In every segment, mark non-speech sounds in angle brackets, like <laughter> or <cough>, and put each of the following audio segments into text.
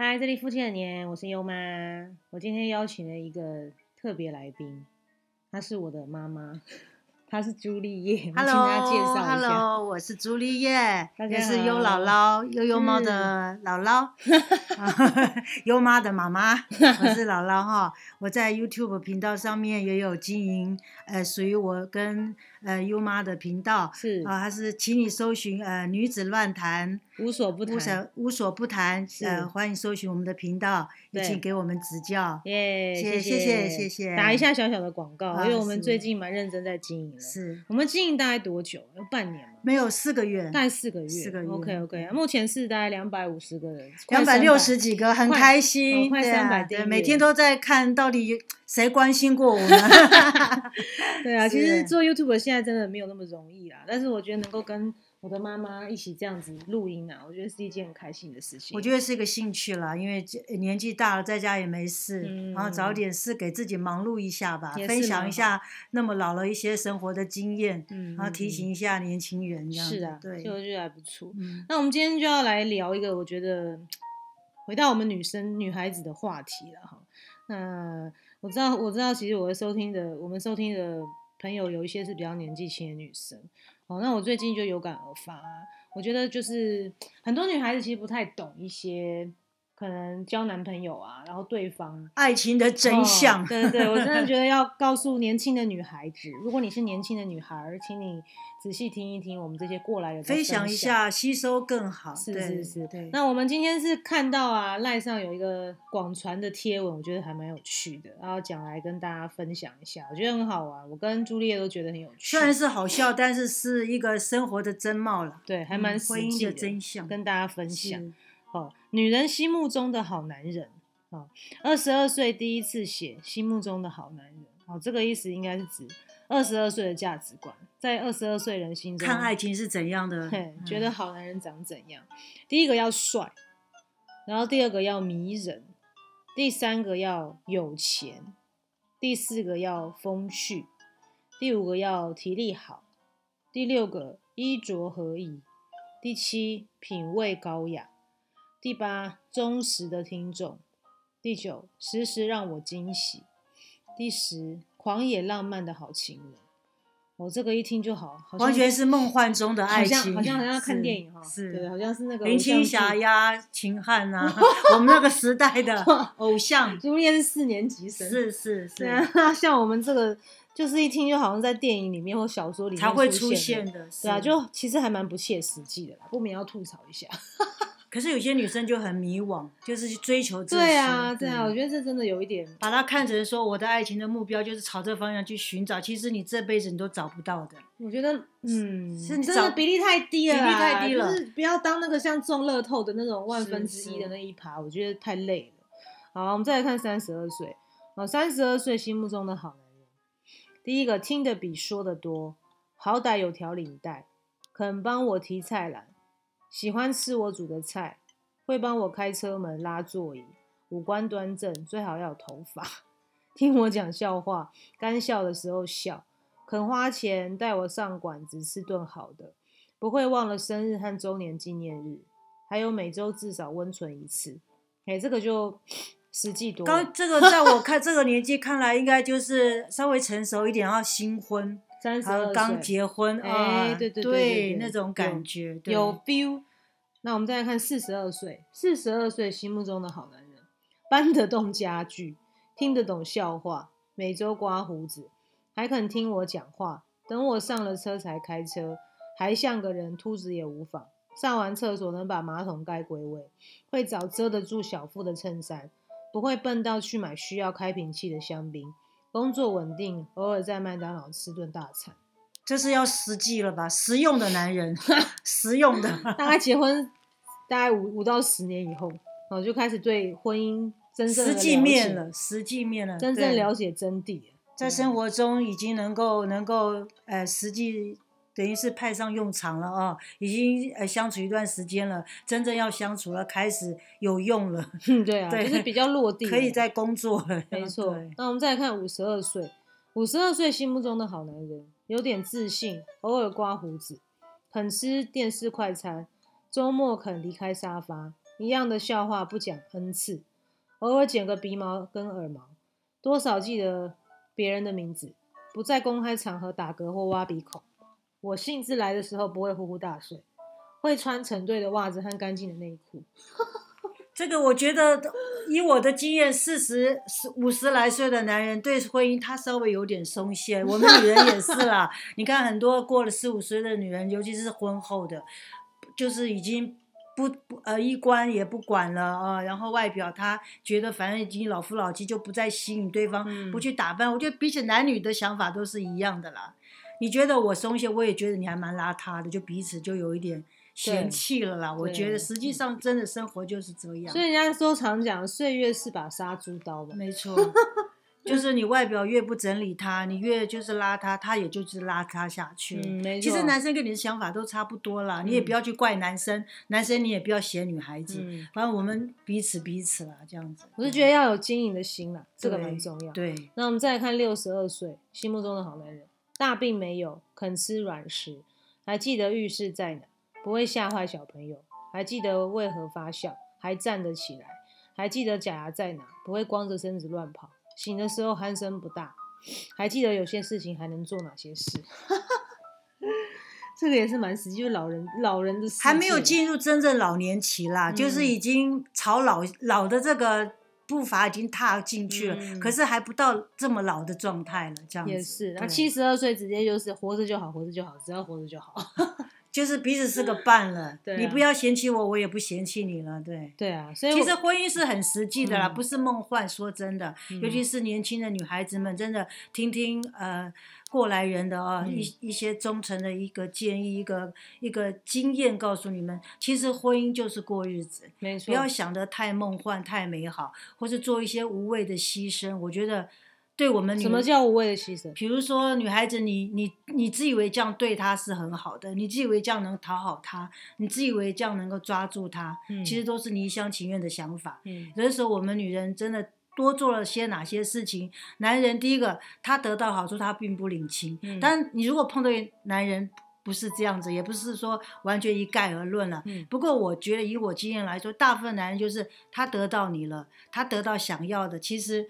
嗨，这里夫妻的年，我是优妈。我今天邀请了一个特别来宾，她是我的妈妈，她是朱丽叶。我请她介绍一下。Hello，我是朱丽叶，大家也是优好姥姥，悠悠猫的姥姥，<laughs> 优妈的妈妈，我是姥姥哈。我在 YouTube 频道上面也有经营，呃，属于我跟呃优妈的频道。是啊，还是请你搜寻呃女子乱谈，无所不无谈。所无所不谈，是呃，欢迎搜寻我们的频道，也请给我们指教。耶，谢谢谢谢谢谢打一下小小的广告，啊因为我们最近蛮认真在经营了。是我们经营大概多久？有半年吗？没有四个月，大概四个月。四个月 OK OK，目前是大概两百五十个人，两百六十几个，很开心，哦快对啊300订阅对，每天都在看到底谁关心过我们。<laughs> <laughs> 对啊，其实做 YouTube 现在真的没有那么容易啦，但是我觉得能够跟我的妈妈一起这样子录音啊，我觉得是一件很开心的事情。我觉得是一个兴趣啦，因为这年纪大了，在家也没事，嗯然后找点事给自己忙碌一下吧，分享一下那么老了一些生活的经验，嗯，然后提醒一下年轻人这样子。是啊，对所以，我觉得还不错。嗯，那我们今天就要来聊一个，我觉得回到我们女生、女孩子的话题了哈。那我知道，我知道，其实我的收听的，我们收听的朋友有一些是比较年纪轻的女生。哦，那我最近就有感而发，我觉得就是很多女孩子其实不太懂一些可能交男朋友啊，然后对方爱情的真相。哦对对对，我真的觉得要 <laughs> 告诉年轻的女孩子，如果你是年轻的女孩，请你仔细听一听我们这些过来人的分享一下，吸收更好。是是是对。那我们今天是看到啊，赖上有一个广传的贴文，我觉得还蛮有趣的，然后讲来跟大家分享一下，我觉得很好玩，我跟朱丽叶都觉得很有趣，虽然是好笑，但是是一个生活的真貌了，对，还蛮嗯实际婚姻的真相。跟大家分享。是哦，女人心目中的好男人。哦，二十二岁第一次写心目中的好男人。哦，这个意思应该是指二十二岁的价值观，在二十二岁人心中看爱情是怎样的，觉得好男人长怎样？第一个要帅，然后第二个要迷人，第三个要有钱，第四个要风趣，第五个要体力好，第六个衣着合宜，第七品味高雅，第八忠实的听众，第九时时让我惊喜，第十狂野浪漫的好情人。哦，这个一听就好，完全是梦幻中的爱情，好像好像要看电影哈，是对，好像是那个林青霞呀、秦汉啊，<laughs> 我们那个时代的 <laughs> 偶像，朱丽叶是四年级生，是是对是，啊，像我们这个就是一听就好像在电影里面或小说里面才会出出现的，的，对啊，就其实还蛮不切实际的啦，不免要吐槽一下。<laughs> 可是有些女生就很迷惘，就是去追求自己，对啊，对啊，我觉得这真的有一点，把它看成说我的爱情的目标就是朝这方向去寻找，其实你这辈子你都找不到的。我觉得嗯，是你真的比例太低了，比例太低了就是不要当那个像中乐透的那种万分之一的那一趴，我觉得太累了。好，我们再来看三十二岁，哦，三十二岁心目中的好男人，第一个听得比说的多，好歹有条领带，肯帮我提菜篮，喜欢吃我煮的菜，会帮我开车门拉座椅，五官端正，最好要有头发，<laughs> 听我讲笑话，干笑的时候笑。肯花钱带我上馆子吃顿好的，不会忘了生日和周年纪念日，还有每周至少温存一次。哎、这个就 <sniffs> 实际多。刚这个在我看这个年纪看来，应该就是稍微成熟一点，要新婚，三十二刚结婚哎啊，对对对那种感觉，对有 feel。那我们再来看四十二岁，四十二岁心目中的好男人，搬得动家具，听得懂笑话，每周刮胡子，还肯听我讲话，等我上了车才开车，还像个人，秃子也无妨。上完厕所能把马桶盖归位，会找遮得住小腹的衬衫，不会笨到去买需要开瓶器的香槟。工作稳定，偶尔在麦当劳吃顿大餐。这是要实际了吧？实用的男人，<laughs> 实用的，大概结婚大概五五到十年以后，我，就开始对婚姻真正的实际了解面了，实际面了，真正对了解真谛。在生活中已经能够能够呃实际等于是派上用场了啊、已经呃相处一段时间了，真正要相处了，开始有用了，<laughs> 嗯，对啊，对就是比较落地，可以在工作了。没 <laughs> 错。那我们再来看五十二岁，五十二岁心目中的好男人，有点自信，偶尔刮胡子，肯吃电视快餐，周末肯离开沙发，一样的笑话不讲 n 次，偶尔剪个鼻毛跟耳毛，多少记得别人的名字，不在公开场合打嗝或挖鼻孔。我兴致来的时候不会呼呼大睡，会穿成对的袜子和干净的内裤。<laughs> 这个我觉得，以我的经验，四十、五十来岁的男人对婚姻他稍微有点松懈，我们女人也是啦。你看很多过了四五十的女人，尤其是婚后的，就是已经不不呃衣冠也不管了啊，然后外表他觉得反正已经老夫老妻，就不再吸引对方，嗯不去打扮。我觉得比起男女的想法都是一样的啦。你觉得我松懈，我也觉得你还蛮邋遢的，就彼此就有一点嫌弃了啦。我觉得实际上真的生活就是这样所。以人家说常讲，岁月是把杀猪刀嘛。没错，<laughs> 就是你外表越不整理它，你越就是邋遢，它也就是邋遢下去了。嗯，没错。其实男生跟你的想法都差不多啦，你也嗯不要去怪男生，男生你也不要嫌女孩子，嗯，反正我们彼此彼此啦，这样子。我是觉得要有经营的心啦，这个对蛮重要。对，那我们再来看六十二岁心目中的好男人，大病没有，肯吃软食，还记得浴室在哪，不会吓坏小朋友，还记得为何发笑，还站得起来，还记得假牙在哪，不会光着身子乱跑，醒的时候鼾声不大，还记得有些事情还能做哪些事。<laughs> 这个也是蛮实际，就是老人老人的还没有进入真正老年期啦，就是嗯已经朝老老的这个步伐已经踏进去了，嗯可是还不到这么老的状态了，这样子。也是，那对七十二岁直接就是活着就好，活着就好，只要活着就好。<laughs> 就是彼此是个伴了，<laughs> 对啊你不要嫌弃我，我也不嫌弃你了，对。对啊，所以其实婚姻是很实际的啦，嗯不是梦幻。说真的，嗯尤其是年轻的女孩子们，真的听听呃过来人的啊、嗯一一些忠诚的一个建议，一个一个经验，告诉你们，其实婚姻就是过日子，没错，不要想得太梦幻、太美好，或是做一些无谓的牺牲。我觉得对我们女什么叫无谓的牺牲？比如说，女孩子你，你你自以为这样对她是很好的，你自以为这样能讨好她，你自以为这样能够抓住她，嗯其实都是你一厢情愿的想法。嗯有的时候，我们女人真的多做了些哪些事情，男人第一个他得到好处，他并不领情。嗯但你如果碰到男人不是这样子，也不是说完全一概而论了。嗯不过我觉得以我经验来说，大部分男人就是他得到你了，他得到想要的，其实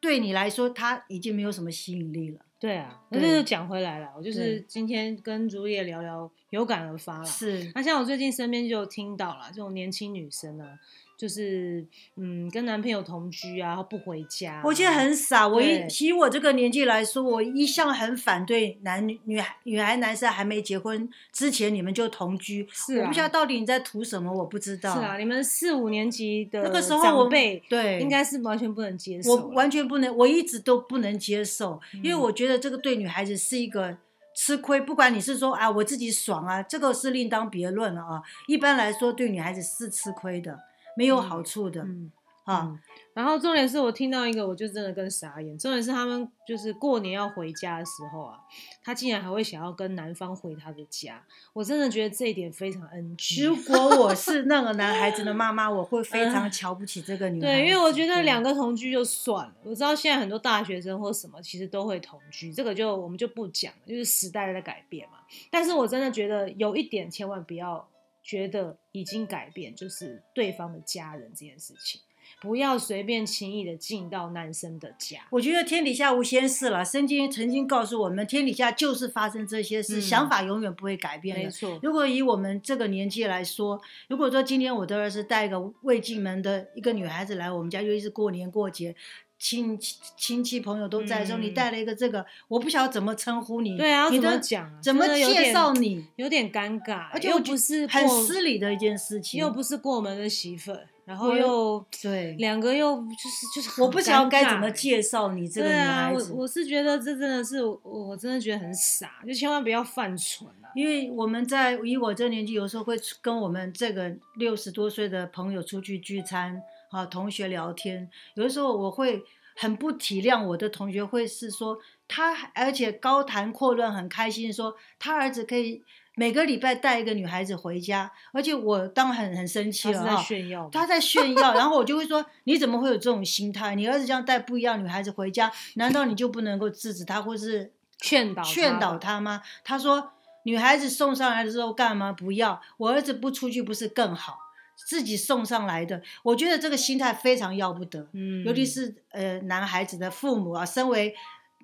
对你来说他已经没有什么吸引力了。对啊，那对就讲回来了，我就是今天跟竹叶聊聊，有感而发了。是，那像我最近身边就听到了，这种年轻女生啊，就是嗯跟男朋友同居啊，不回家啊、我觉得很傻。我一对以我这个年纪来说，我一向很反对男女女孩女孩男生还没结婚之前你们就同居。是啊我不知道到底你在图什么，我不知道。是啊，你们四五年级的那个时候我长辈对应该是完全不能接受。我完全不能，我一直都不能接受，因为嗯我觉得这个对女孩子是一个吃亏。不管你是说啊我自己爽啊，这个是另当别论了啊。一般来说，对女孩子是吃亏的，没有好处的、嗯啊。嗯然后重点是我听到一个，我就真的跟傻眼。重点是他们就是过年要回家的时候啊，他竟然还会想要跟男方回他的家，我真的觉得这一点非常 NG。如果我是 <laughs> 那个男孩子的妈妈，我会非常瞧不起这个女孩对，因为我觉得对两个同居就算了，我知道现在很多大学生或什么其实都会同居，这个就我们就不讲了，就是时代在改变嘛。但是我真的觉得有一点千万不要觉得已经改变，就是对方的家人这件事情，不要随便轻易的进到男生的家。我觉得天底下无仙事了，圣经曾经告诉我们，天底下就是发生这些事，嗯想法永远不会改变的。没错，如果以我们这个年纪来说，如果说今天我的儿子带一个未进门的一个女孩子来我们家，尤其是过年过节，亲亲戚朋友都在的时候，嗯你带了一个这个，我不晓得怎么称呼你，对啊，要怎么讲啊？怎么介绍你，有点尴尬，又而且又不是很过失礼的一件事情，又不是过门的媳妇儿，然后又对。两个又就是就是我不晓得该怎么介绍你这个女对啊，我，我是觉得这真的是我我真的觉得很傻，就千万不要犯蠢啊！因为我们在以我这年纪，有时候会跟我们这个六十多岁的朋友出去聚餐，啊，同学聊天，有的时候我会很不体谅我的同学，会是说他，而且高谈阔论，很开心说他儿子可以每个礼拜带一个女孩子回家，而且我当然很很生气他是在。炫耀，他在炫耀，然后我就会说：你怎么会有这种心态？你儿子这样带不一样女孩子回家，难道你就不能够制止他，或是劝导劝导他吗？他说女孩子送上来的时候干嘛不要？我儿子不出去不是更好？自己送上来的，我觉得这个心态非常要不得。嗯，尤其是呃男孩子的父母啊，身为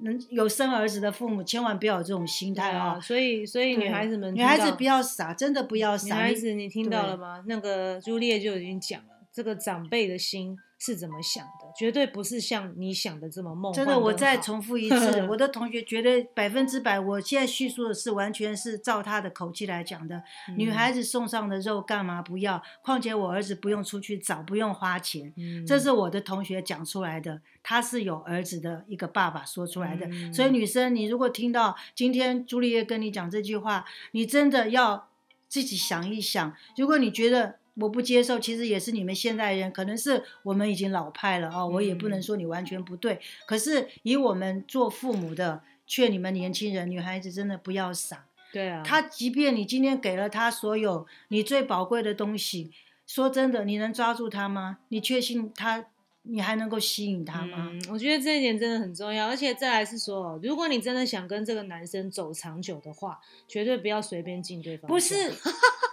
能有生儿子的父母，千万不要有这种心态啊啊，。所以所以女孩子们女孩子不要傻，真的不要傻。女孩子，你听到了吗？那个朱丽叶就已经讲了，这个长辈的心是怎么想的，绝对不是像你想的这么梦幻真的，我再重复一次，我 <laughs> 的同学绝对百分之百，我现在叙述的是完全是照他的口气来讲的。女嗯孩子送上的肉干嘛不要？况且我儿子不用出去找，不用花钱。嗯，这是我的同学讲出来的，他是有儿子的一个爸爸说出来的。嗯所以女生，你如果听到今天朱丽叶跟你讲这句话，你真的要自己想一想。如果你觉得我不接受，其实也是你们现代人，可能是我们已经老派了哦，我也不能嗯说你完全不对。可是以我们做父母的，劝你们年轻人、女孩子真的不要傻。对啊，他即便你今天给了他所有你最宝贵的东西，说真的，你能抓住他吗？你确信他，你还能够吸引他吗？嗯，我觉得这一点真的很重要，而且再来是说，如果你真的想跟这个男生走长久的话，绝对不要随便进对方。不是，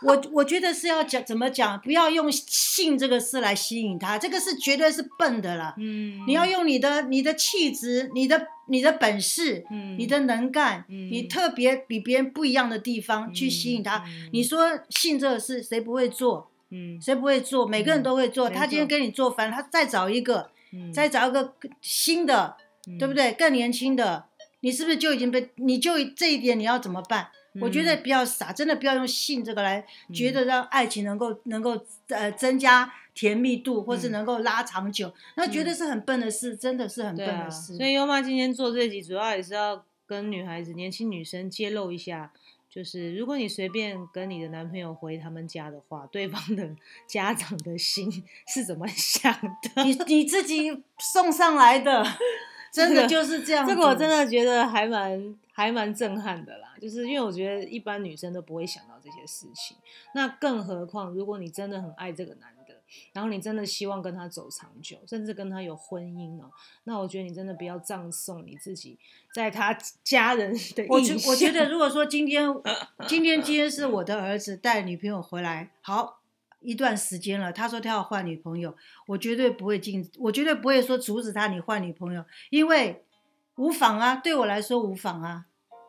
我我觉得是要讲怎么讲，不要用性这个事来吸引他，这个是绝对是笨的啦。嗯，你要用你的你的气质、你的你的本事、嗯你的能干、嗯你特别比别人不一样的地方去吸引他。嗯你说性这个事谁不会做？嗯谁不会做？每个人都会做。没他今天错跟你做饭，他再找一个，嗯再找一个新的，对不？对？更年轻的，你是不是就已经被？你就这一点你要怎么办？我觉得嗯不要傻，真的不要用性这个来觉嗯得让爱情能够能够呃增加甜蜜度，或是嗯能够拉长久，那绝对是很笨的事，真的是很笨的事。所以优妈今天做这集主要也是要跟女孩子、年轻女生揭露一下，就是如果你随便跟你的男朋友回他们家的话，对方的 <laughs> 家长的心 <laughs> 是怎么想的？你你自己送上来的，<laughs> 真的就是这样子。这个我真的觉得还蛮还蛮震撼的啦，就是因为我觉得一般女生都不会想到这些事情，那更何况如果你真的很爱这个男的，然后你真的希望跟他走长久，甚至跟他有婚姻哦，那我觉得你真的不要葬送你自己在他家人的我。觉我觉得，如果说今天 <laughs> 今天今天是我的儿子带女朋友回来，好一段时间了，他说他要换女朋友，我绝对不会禁，我绝对不会说阻止他你换女朋友，因为无妨啊，对我来说无妨啊，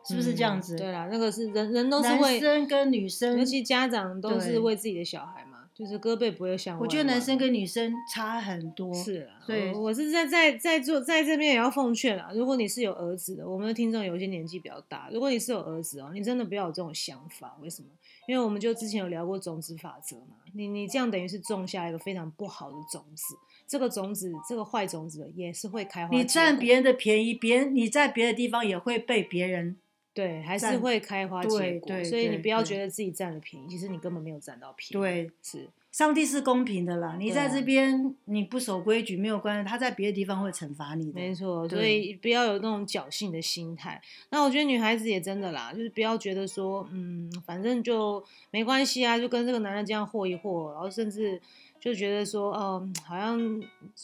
是不是这样子？嗯对啦，那个是人人都是男，生跟女生尤，其家长都是为自己的小孩嘛，就是胳膊不会向外我觉得男生跟女生差很多。是啊，对我我是在在在做在这边也要奉劝啊，如果你是有儿子的，我们的听众有一些年纪比较大，如果你是有儿子哦，你真的不要有这种想法，为什么？因为我们就之前有聊过种子法则嘛，你你这样等于是种下一个非常不好的种子，这个种子这个坏种子也是会开花，你占别人的便宜，别人你在别的地方也会被别人。对，还是会开花结果，所以你不要觉得自己占了便宜，其实你根本没有占到便宜，，对，是。上帝是公平的啦，你在这边你不守规矩没有关系，他在别的地方会惩罚你的。没错，所以不要有那种侥幸的心态。那我觉得女孩子也真的啦，就是不要觉得说，嗯，反正就没关系啊，就跟这个男人这样和一和，然后甚至就觉得说，嗯，好像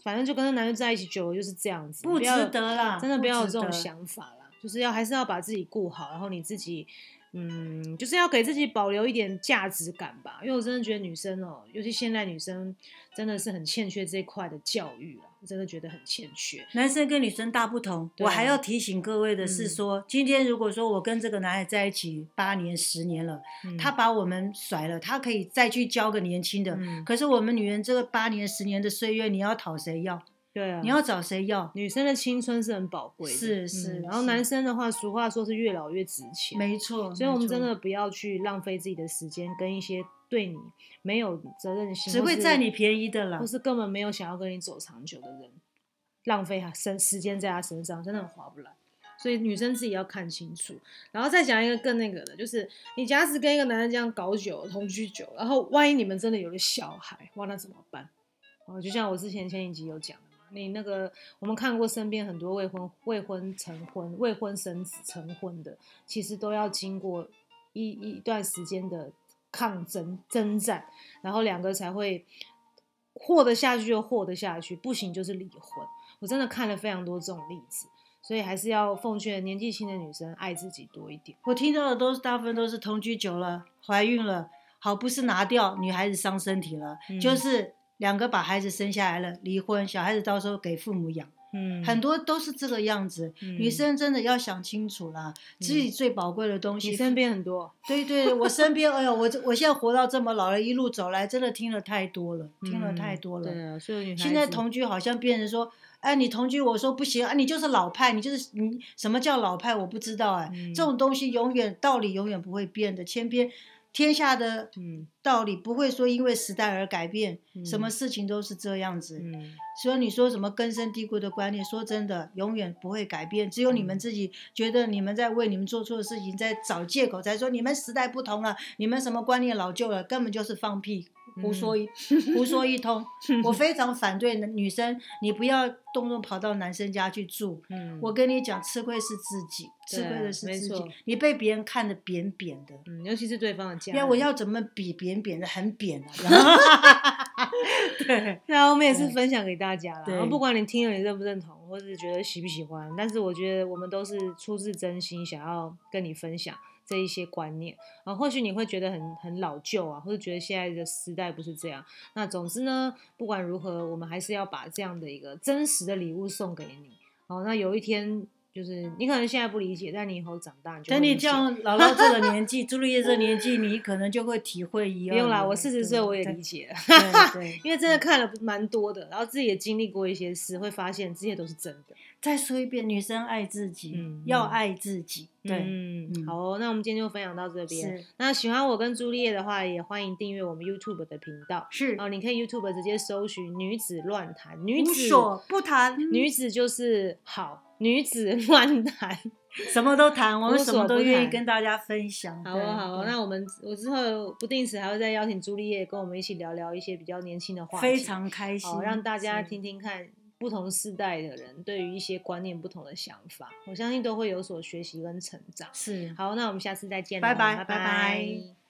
反正就跟这男的在一起久了就是这样子，不值得啦，真的不要有这种想法啦，就是要还是要把自己顾好，然后你自己。嗯，就是要给自己保留一点价值感吧，因为我真的觉得女生哦，尤其现在女生真的是很欠缺这一块的教育啊，我真的觉得很欠缺。男生跟女生大不同。我还要提醒各位的是嗯说，今天如果说我跟这个男孩在一起八年、十年了，嗯他把我们甩了，他可以再去交个年轻的。嗯可是我们女人这个八年、十年的岁月，你要讨谁要？对啊，你要找谁要？女生的青春是很宝贵的，是是嗯然后男生的话，俗话说是越老越值钱，没错，所以我们真的不要去浪费自己的时间跟一些对你没有责任心，只会占你便宜的啦或。是根本没有想要跟你走长久的人，浪费他身时间在他身上，真的很划不来。所以女生自己要看清楚，然后再讲一个更那个的，就是你假使跟一个男人这样搞久了同居久，然后万一你们真的有了小孩，哇，那怎么办？哦，就像我之前前一集有讲你那个我们看过身边很多未婚未婚成婚、未婚生子成婚的，其实都要经过一一段时间的抗争征战，然后两个才会活得下去就活得下去，不行就是离婚。我真的看了非常多这种例子，所以还是要奉劝年纪轻的女生爱自己多一点。我听到的都是大部分都是同居久了，怀孕了，好不是拿掉女孩子伤身体了，就嗯是两个把孩子生下来了，离婚，小孩子到时候给父母养，嗯，很多都是这个样子。女嗯生真的要想清楚啦，自己最宝贵的东西。你身边很多，对 <laughs> 对，我身边，哎呦，我这我现在活到这么老了，一路走来，真的听了太多了，听了太嗯多了。对啊，所以现在同居好像变成说，哎，你同居，我说不行，啊，你就是老派，你就是你什么叫老派，我不知道哎，嗯这种东西永远道理永远不会变的，千篇天下的嗯道理不会说因为时代而改变，什么嗯事情都是这样子。嗯所以你说什么根深蒂固的观念，说真的，永远不会改变。只有你们嗯自己觉得你们在为你们做错的事情在找借口，才说你们时代不同了，你们什么观念老旧了，根本就是放屁。胡说一、<laughs> 胡说一通，<laughs> 我非常反对女生，你不要动不动跑到男生家去住。嗯，我跟你讲，吃亏是自己，吃亏的是自己，你被别人看得扁扁的。嗯，尤其是对方的家因为，我要怎么比扁扁的很扁啊？<laughs> 对，对啊，我们也是分享给大家啦。对然后不管你听了你认不认同，或是觉得喜不喜欢，但是我觉得我们都是出自真心想要跟你分享这一些观念啊。或许你会觉得很很老旧啊，或者觉得现在的时代不是这样。那总之呢，不管如何，我们还是要把这样的一个真实的礼物送给你。哦，那有一天。就是你可能现在不理解，但你以后长大，你就等你这样姥姥这个年纪，朱丽叶这个年纪，你可能就会体会一样的。不用啦，我四十岁我也理解 <laughs> 了。对对，因为真的看了蛮多的，然后自己也经历过一些事，会发现这些都是真的。再说一遍，女生爱自己，嗯要嗯爱自己。对，嗯嗯好哦，那我们今天就分享到这边。那喜欢我跟朱丽叶的话，也欢迎订阅我们 YouTube 的频道。是，哦，你可以 YouTube 直接搜寻“女子乱谈”，女无子所不谈，女子就是好，女子乱谈。什么都谈，我们什么都愿意跟大家分享。好哦，好哦，那我们我之后不定时还会再邀请朱丽叶跟我们一起聊聊一些比较年轻的话题，非常开心好，让大家是听听看不同世代的人对于一些观念不同的想法，我相信都会有所学习跟成长。是。好，那我们下次再见拜拜拜拜